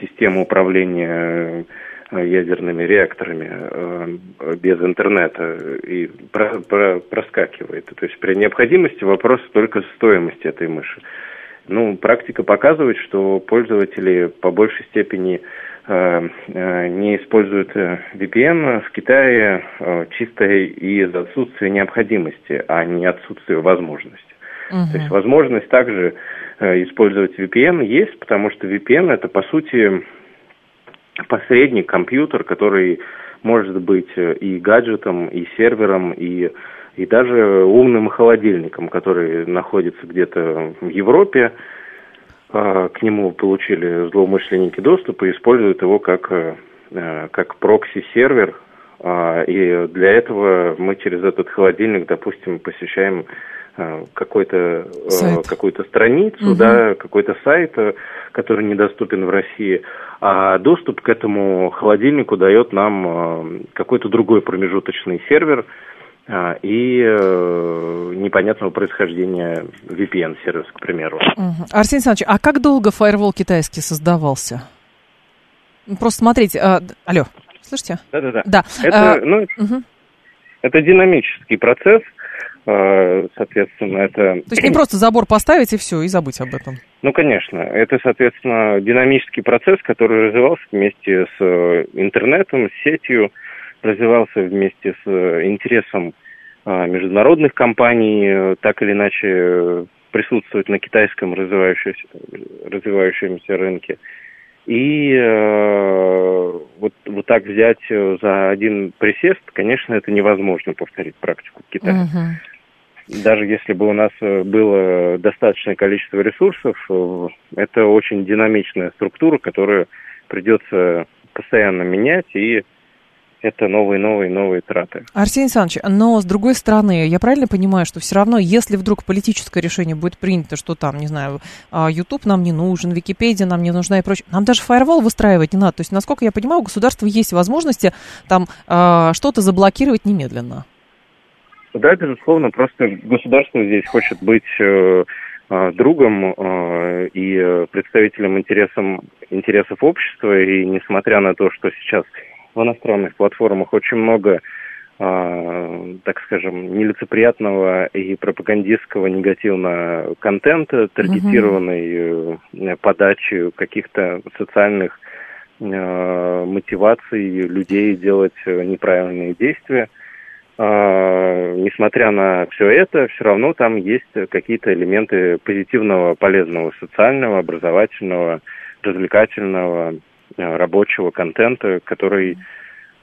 система управления э, ядерными реакторами без интернета и про, про, проскакивает. То есть при необходимости вопрос только стоимости этой мыши. Ну, практика показывает, что пользователи по большей степени Э, э, не используют э, VPN в Китае чисто из отсутствия необходимости, а не отсутствия возможности. Угу. То есть возможность также использовать VPN есть, потому что VPN это по сути посредник, компьютер, который может быть и гаджетом, и сервером, и, и даже умным холодильником, который находится где-то в Европе, а, к нему получили злоумышленники доступ и используют его как, э, э, как прокси-сервер. А, и для этого мы через этот холодильник, допустим, посещаем э, какой-то, какую-то страницу, угу. да, какой-то сайт, который недоступен в России, а доступ к этому холодильнику дает нам какой-то другой промежуточный сервер, и э, непонятного происхождения VPN-сервис, к примеру. Угу. Арсений Александрович, а как долго фаервол китайский создавался? Ну, просто смотрите, а, алло, слышите? Да-да-да. Да. Это, а, ну, угу. это динамический процесс, соответственно, это... То есть не просто забор поставить и все, и забыть об этом? Ну, конечно. Это, соответственно, динамический процесс, который развивался вместе с э, интернетом, с сетью, развивался вместе с э, интересом международных компаний, э, так или иначе э, присутствовать на китайском развивающемся, развивающемся рынке. И э, вот, вот так взять за один присест, конечно, это невозможно повторить практику Китая. Uh-huh. Даже если бы у нас было достаточное количество ресурсов, это очень динамичная структура, которую придется постоянно менять и это новые-новые-новые траты. Арсений Александрович, но с другой стороны, я правильно понимаю, что все равно, если вдруг политическое решение будет принято, что там, не знаю, а, YouTube нам не нужен, Википедия нам не нужна и прочее, нам даже фаервол выстраивать не надо. То есть, насколько я понимаю, у государства есть возможности там а, что-то заблокировать немедленно. Да, безусловно, просто государство здесь хочет быть э, э, другом э, и представителем интересам, интересов общества, и несмотря на то, что сейчас в иностранных платформах очень много, э, так скажем, нелицеприятного и пропагандистского негативного контента, таргетированной э, подачи каких-то социальных э, мотиваций людей делать неправильные действия. Uh, несмотря на все это, все равно там есть какие-то элементы позитивного, полезного, социального, образовательного, развлекательного, Э, рабочего контента, который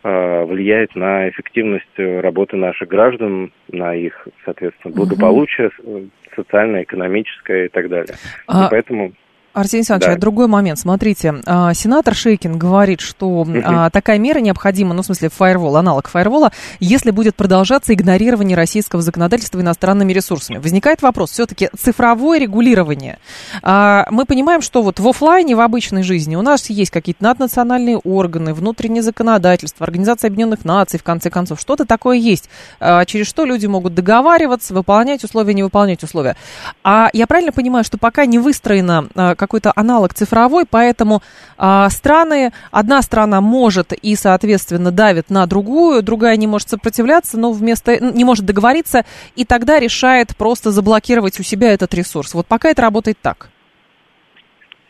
э, влияет на эффективность работы наших граждан, на их, соответственно, благополучие угу. социальное, экономическое и так далее. А... И поэтому Арсений Александрович, да. другой момент. Смотрите, а, сенатор Шейкин говорит, что угу. такая мера необходима, ну, в смысле, фаервол, аналог фаервола, если будет продолжаться игнорирование российского законодательства иностранными ресурсами. Возникает вопрос, все-таки цифровое регулирование. А, мы понимаем, что вот в офлайне, в обычной жизни у нас есть какие-то наднациональные органы, внутреннее законодательство, Организация Объединенных Наций, в конце концов, что-то такое есть, через что люди могут договариваться, выполнять условия, не выполнять условия. А я правильно понимаю, что пока не выстроена какой-то аналог цифровой, поэтому а, страны, одна страна может и, соответственно, давит на другую, другая не может сопротивляться, но вместо, не может договориться, и тогда решает просто заблокировать у себя этот ресурс. Вот пока это работает так.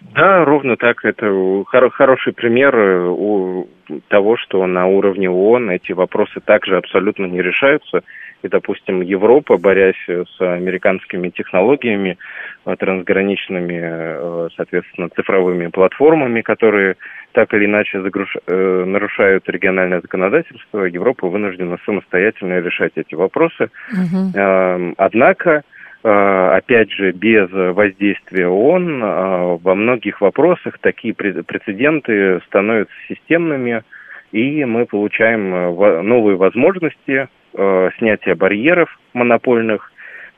Да, ровно так. Это хор- хороший пример э, того, что на уровне ООН эти вопросы также абсолютно не решаются. И, допустим, Европа, борясь с американскими технологиями, э, трансграничными, э, соответственно, цифровыми платформами, которые так или иначе загруш... Э, нарушают региональное законодательство, Европа вынуждена самостоятельно решать эти вопросы. Угу. Однако, опять же, без воздействия ООН во многих вопросах такие прецеденты становятся системными, и мы получаем новые возможности э, снятия барьеров монопольных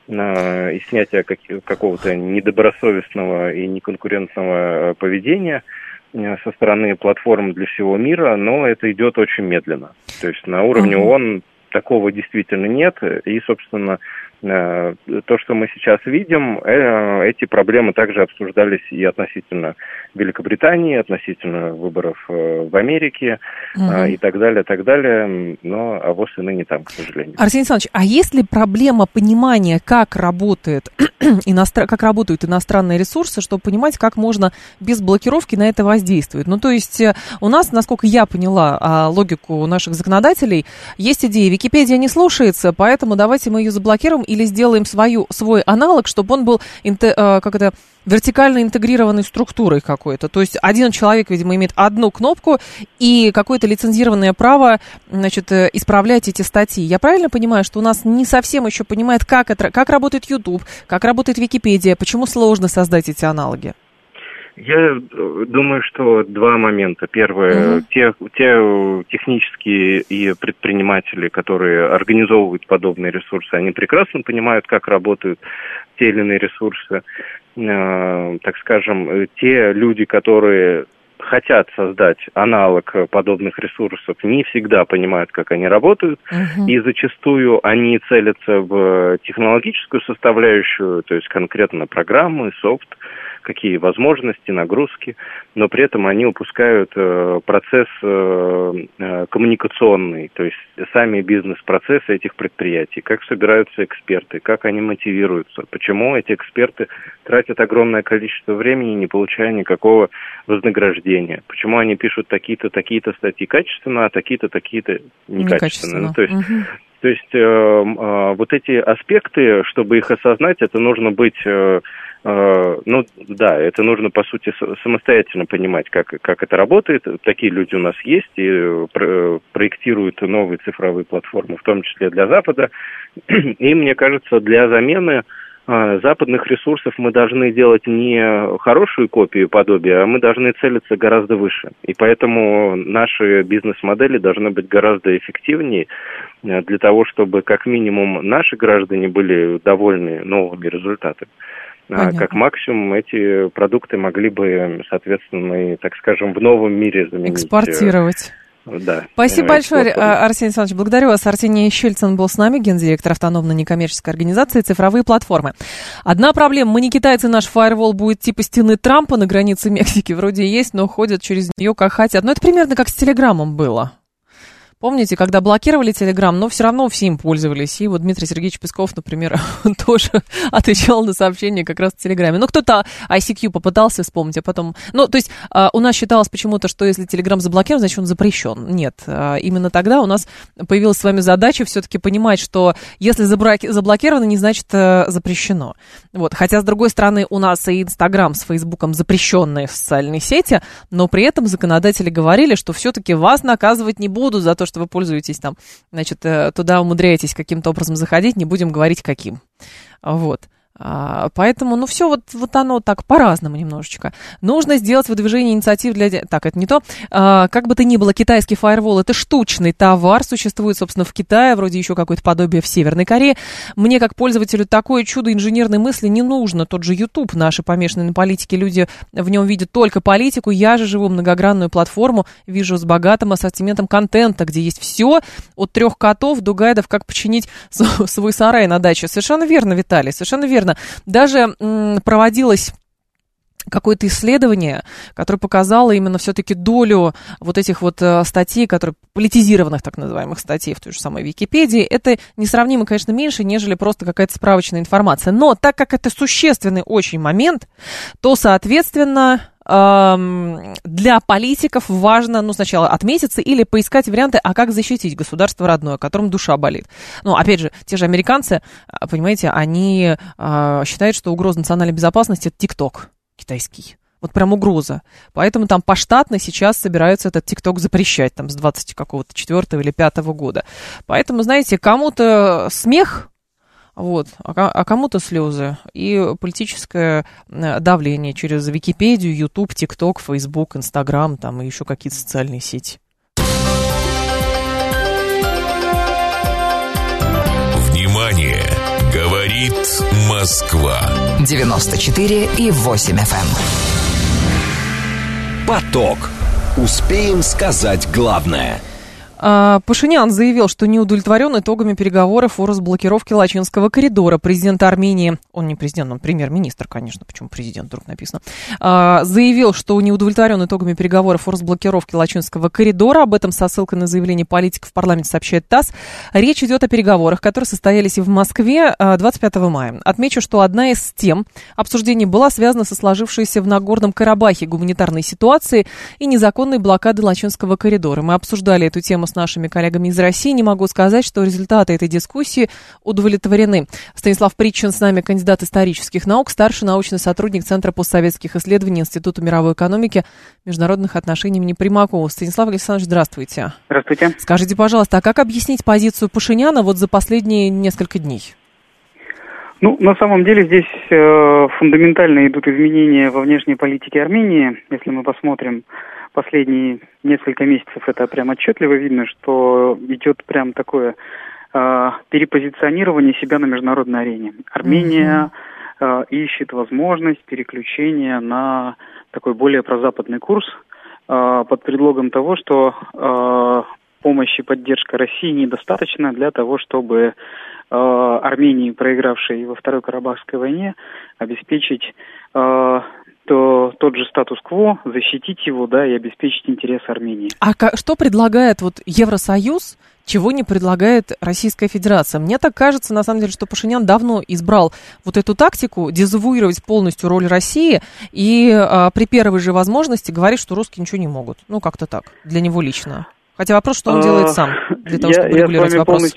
э, и снятия как, какого-то недобросовестного и неконкурентного э, поведения э, со стороны платформ для всего мира, но это идет очень медленно. То есть на уровне. ООН такого действительно нет, и, собственно, Э, то, что мы сейчас видим, э, эти проблемы также обсуждались и относительно Великобритании, относительно выборов э, в Америке угу. и так далее, так далее, но а вот и ныне там, к сожалению. Арсений Александрович, а есть ли проблема понимания, как работает *clears throat* иностран... как работают иностранные ресурсы, чтобы понимать, как можно без блокировки на это воздействовать? Ну, то есть у нас, насколько я поняла а, логику наших законодателей, есть идея, Википедия не слушается, поэтому давайте мы ее заблокируем или сделаем свою, свой аналог, чтобы он был э, как это, вертикально интегрированной структурой какой-то. То есть один человек, видимо, имеет одну кнопку и какое-то лицензированное право значит, э, исправлять эти статьи. Я правильно понимаю, что у нас не совсем еще понимает, как, это, как работает YouTube, как работает Википедия, почему сложно создать эти аналоги? Я э, думаю, что два момента. Первое, угу. те, те технические и предприниматели, которые организовывают подобные ресурсы, они прекрасно понимают, как работают те или иные ресурсы. Э, так скажем, э, те люди, которые хотят создать аналог подобных ресурсов, не всегда понимают, как они работают, uh-huh. и зачастую они целятся в технологическую составляющую, то есть конкретно программы, софт, какие возможности, нагрузки, но при этом они упускают э, процесс э, э, коммуникационный, то есть сами бизнес-процессы этих предприятий, как собираются эксперты, как они мотивируются, почему эти эксперты тратят огромное количество времени, не получая никакого вознаграждения, почему они пишут такие-то, такие-то статьи качественно, а такие-то, такие-то некачественно. некачественно. То есть угу. То есть э, э, вот эти аспекты, чтобы их осознать, это нужно быть Э, ну, да, это нужно, по сути, самостоятельно понимать, как, как это работает. Такие люди у нас есть и э, проектируют новые цифровые платформы, в том числе для Запада. *clears throat* И, мне кажется, для замены э, западных ресурсов мы должны делать не хорошую копию подобия, а мы должны целиться гораздо выше. И поэтому наши бизнес-модели должны быть гораздо эффективнее э, для того, чтобы как минимум наши граждане были довольны новыми результатами. А Понятно. как максимум эти продукты могли бы, соответственно, и, так скажем, в новом мире заменить. Экспортировать. Да. Спасибо большое, Арсений Александрович. Благодарю вас. Арсений Щельцин был с нами, гендиректор автономной некоммерческой организации «Цифровые платформы». Одна проблема. Мы не китайцы, наш фаервол будет типа стены Трампа на границе Мексики. Вроде есть, но ходят через нее как хотят. Но это примерно как с Телеграмом было. Помните, когда блокировали Телеграм, но все равно все им пользовались. И вот Дмитрий Сергеевич Песков, например, *laughs* тоже *laughs* отвечал на сообщения как раз в Телеграме. Ну, кто-то ICQ попытался вспомнить, а потом... Ну, то есть а, у нас считалось почему-то, что если Телеграм заблокирован, значит, он запрещен. Нет. А, именно тогда у нас появилась с вами задача все-таки понимать, что если заблокировано, не значит э, запрещено. Вот. Хотя, с другой стороны, у нас и Инстаграм с Фейсбуком запрещенные социальные сети, но при этом законодатели говорили, что все-таки вас наказывать не будут за то, что вы пользуетесь там, значит, э, туда умудряетесь каким-то образом заходить, не будем говорить каким. Вот. А, поэтому, ну, все вот, вот оно так по-разному немножечко. Нужно сделать выдвижение инициатив для... Так, это не то. А, как бы то ни было, китайский фаервол – это штучный товар, существует, собственно, в Китае, вроде еще какое-то подобие в Северной Корее. Мне, как пользователю, такое чудо инженерной мысли не нужно. Тот же YouTube, наши помешанные на политике люди в нем видят только политику. Я же живу многогранную платформу, вижу с богатым ассортиментом контента, где есть все, от трех котов до гайдов, как починить свой сарай на даче. Совершенно верно, Виталий, совершенно верно важно. Даже проводилось какое-то исследование, которое показало именно все-таки долю вот этих вот э, статей, которые политизированных так называемых статей в той же самой Википедии, это несравнимо, конечно, меньше, нежели просто какая-то справочная информация. Но так как это существенный очень момент, то, соответственно, для политиков важно, ну, сначала отметиться или поискать варианты, а как защитить государство родное, которым душа болит. Ну, опять же, те же американцы, а, понимаете, они э, считают, что угроза национальной безопасности это ТикТок китайский. Вот прям угроза. Поэтому там поштатно сейчас собираются этот ТикТок запрещать, там, с 20 какого-то 4 или 5 года. Поэтому, знаете, кому-то смех вот, а, а кому-то слезы и политическое э, давление через Википедию, Ютуб, ТикТок, Фейсбук, Инстаграм, там и еще какие-то социальные сети. Внимание! Говорит Москва. 94 и 8 FM. Эм. Поток. Успеем сказать главное – Пашинян заявил, что не удовлетворен итогами переговоров о разблокировке Лачинского коридора. Президент Армении, он не президент, он премьер-министр, конечно, почему президент вдруг написано, а, заявил, что не удовлетворен итогами переговоров о разблокировке Лачинского коридора. Об этом со ссылкой на заявление политиков в парламенте сообщает ТАСС. Речь идет о переговорах, которые состоялись в Москве 25 а, мая. Отмечу, что одна из тем обсуждений была связана со сложившейся в Нагорном Карабахе гуманитарной ситуацией и незаконной блокадой Лачинского коридора. Мы обсуждали эту тему с нашими коллегами из России, не могу сказать, что результаты этой дискуссии удовлетворены. Станислав Причин с нами, кандидат исторических наук, старший научный сотрудник Центра постсоветских исследований Института мировой экономики, международных отношений имени Примакова. Станислав Александрович, здравствуйте. Здравствуйте. Скажите, пожалуйста, а как объяснить позицию Пашиняна вот за последние несколько дней? Ну, на самом деле здесь э, фундаментально идут изменения во внешней политике Армении. Если мы посмотрим последние несколько месяцев это прям отчетливо видно, что идет прям такое э, перепозиционирование себя на международной арене. Армения э, ищет возможность переключения на такой более прозападный курс э, под предлогом того, что э, помощь и поддержка России недостаточно для того, чтобы э, Армении, проигравшей во Второй Карабахской войне, обеспечить э, то тот же статус-кво, защитить его, да, и обеспечить интересы Армении. А что предлагает вот Евросоюз, чего не предлагает Российская Федерация? Мне так кажется, на самом деле, что Пашинян давно избрал вот эту тактику, дезавуировать полностью роль России и а, при первой же возможности говорить, что русские ничего не могут. Ну, как-то так, для него лично. Хотя вопрос, что он делает сам для того, я, чтобы регулировать я вопрос.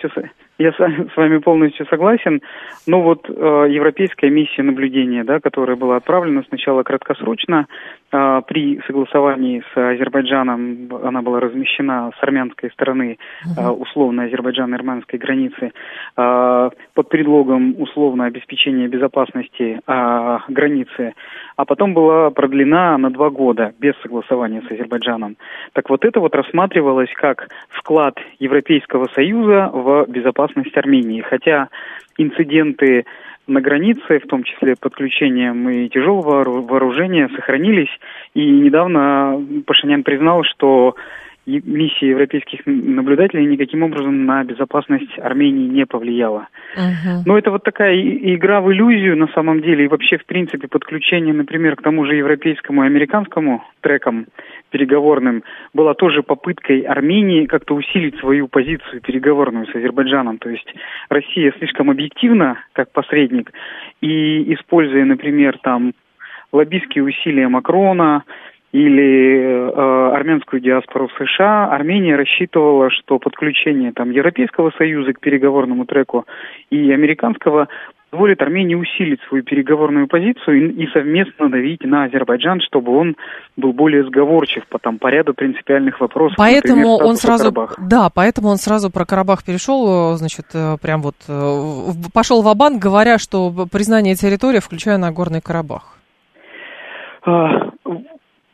Я с, *laughs* с вами полностью согласен. Но вот э, европейская миссия наблюдения, да, которая была отправлена сначала краткосрочно, э, при согласовании с Азербайджаном она была размещена с армянской стороны, э, условно азербайджано-армянской границы, э, под предлогом условно обеспечения безопасности э, границы, а потом была продлена на два года без согласования с Азербайджаном. Так вот это вот рассматривалось как вклад Европейского Союза в безопасность Армении, хотя инциденты на границе, в том числе подключением и тяжелого вооружения, сохранились. И недавно Пашинян признал, что миссия европейских наблюдателей никаким образом на безопасность Армении не повлияла. Uh-huh. Но это вот такая игра в иллюзию на самом деле, и вообще, в принципе, подключение, например, к тому же европейскому и американскому трекам переговорным была тоже попыткой Армении как-то усилить свою позицию переговорную с Азербайджаном. То есть Россия слишком объективна, как посредник, и используя, например, там лоббистские усилия Макрона, или э, армянскую диаспору в США, Армения рассчитывала, что подключение там, Европейского Союза к переговорному треку и американского позволит Армении усилить свою переговорную позицию и, и совместно давить на Азербайджан, чтобы он был более сговорчив по, там, по ряду принципиальных вопросов. Поэтому например, он сразу, Карабах. да, поэтому он сразу про Карабах перешел, значит, э, прям вот э, пошел в банк говоря, что признание территории, включая Нагорный Карабах.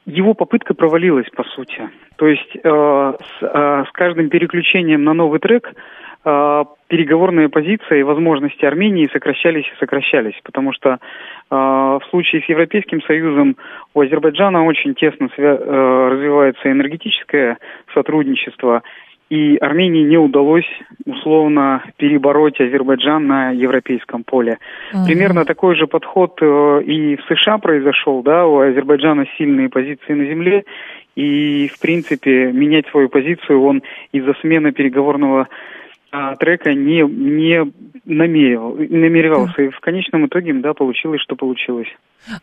Его попытка провалилась, по сути. То есть э, с, э, с каждым переключением на новый трек э, переговорные позиции и возможности Армении сокращались и сокращались, потому что э, в случае с Европейским Союзом у Азербайджана очень тесно свя- э, развивается энергетическое сотрудничество, и Армении не удалось условно перебороть Азербайджан на европейском поле. Uh-huh. Примерно такой же подход э, и в США произошел, да, у Азербайджана сильные позиции на земле, и в принципе менять свою позицию он из-за смены переговорного а, трека не, не намеревал, намеревался. И в конечном итоге, да, получилось, что получилось.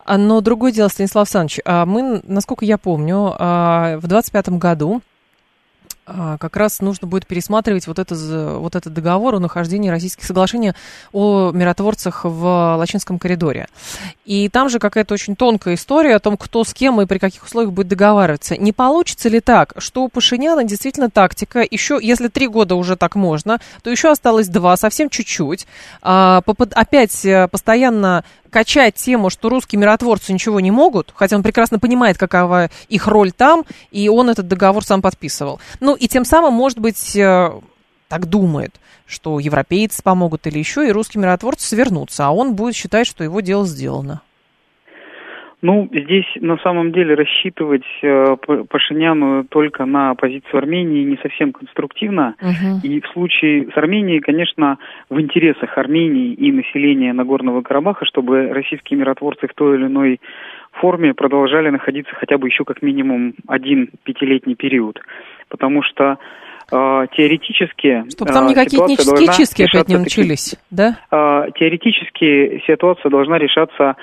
А, но другое дело, Станислав Александрович, а мы, насколько я помню, в 25 году а, как раз нужно будет пересматривать вот, это, вот этот договор о нахождении российских соглашений о миротворцах в Лачинском коридоре. И там же какая-то очень тонкая история о том, кто с кем и при каких условиях будет договариваться. Не получится ли так, что у Пашиняна действительно тактика, еще, если три года уже так можно, то еще осталось два, совсем чуть-чуть. А, опять э, постоянно качать тему, что русские миротворцы ничего не могут, хотя он прекрасно понимает, какова их роль там, и он этот договор сам подписывал. Ну и тем самым, может быть, э, так думает, что европейцы помогут или еще, и русские миротворцы свернутся, а он будет считать, что его дело сделано. Ну, здесь на самом деле рассчитывать э, Пашиняну только на позицию Армении не совсем конструктивно. Uh-huh. И в случае с Арменией, конечно, в интересах Армении и населения Нагорного Карабаха, чтобы российские миротворцы в той или иной форме продолжали находиться хотя бы еще как минимум один пятилетний период. Потому что э, теоретически... Чтобы там никакие этнические опять не начались, таки, да? Э, теоретически ситуация должна решаться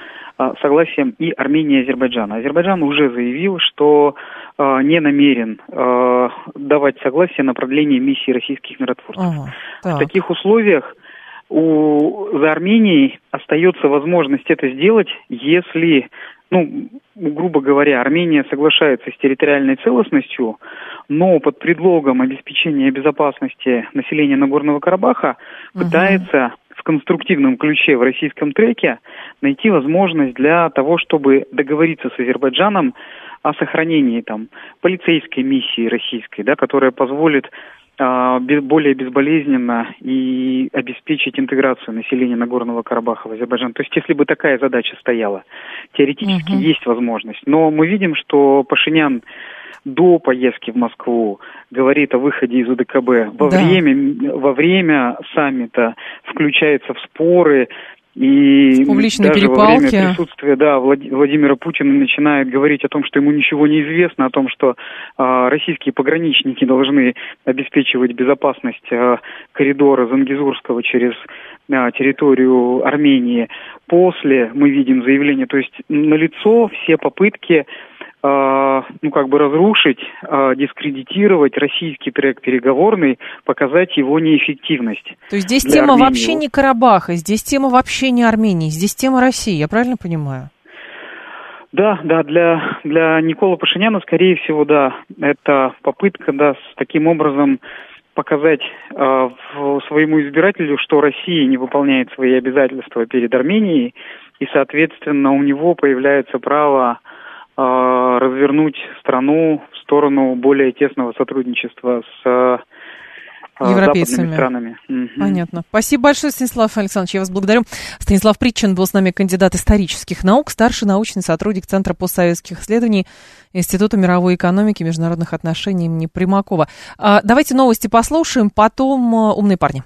согласием и Армении, и Азербайджана. Азербайджан уже заявил, что э, не намерен э, давать согласие на продление миссии российских миротворцев. Ага, в таких условиях у, за Арменией остается возможность это сделать, если, ну, грубо говоря, Армения соглашается с территориальной целостностью, но под предлогом обеспечения безопасности населения Нагорного Карабаха пытается в конструктивном ключе в российском треке найти возможность для того, чтобы договориться с Азербайджаном о сохранении там полицейской миссии российской, да, которая позволит а, более безболезненно и обеспечить интеграцию населения Нагорного Карабаха в Азербайджан. То есть, если бы такая задача стояла, теоретически угу. есть возможность. Но мы видим, что Пашинян до поездки в Москву говорит о выходе из УДКБ. Во, да. время, во время саммита включается в споры, и Публичные даже перепалки. во время присутствия да, Владимира Путина начинает говорить о том, что ему ничего не известно, о том, что э, российские пограничники должны обеспечивать безопасность э, коридора Зангизурского через э, территорию Армении. После мы видим заявление, то есть налицо все попытки ну, как бы разрушить, дискредитировать российский трек переговорный, показать его неэффективность. То есть здесь тема Армении. вообще не Карабаха, здесь тема вообще не Армении, здесь тема России, я правильно понимаю? Да, да, для, для Никола Пашиняна, скорее всего, да, это попытка, да, с таким образом показать э, своему избирателю, что Россия не выполняет свои обязательства перед Арменией, и, соответственно, у него появляется право э, развернуть страну в сторону более тесного сотрудничества с э, европейцами. странами. Понятно. Спасибо большое, Станислав Александрович. Я вас благодарю. Станислав Притчин был с нами кандидат исторических наук, старший научный сотрудник Центра постсоветских исследований Института мировой экономики и международных отношений имени Примакова. А, давайте новости послушаем, потом э, умные парни.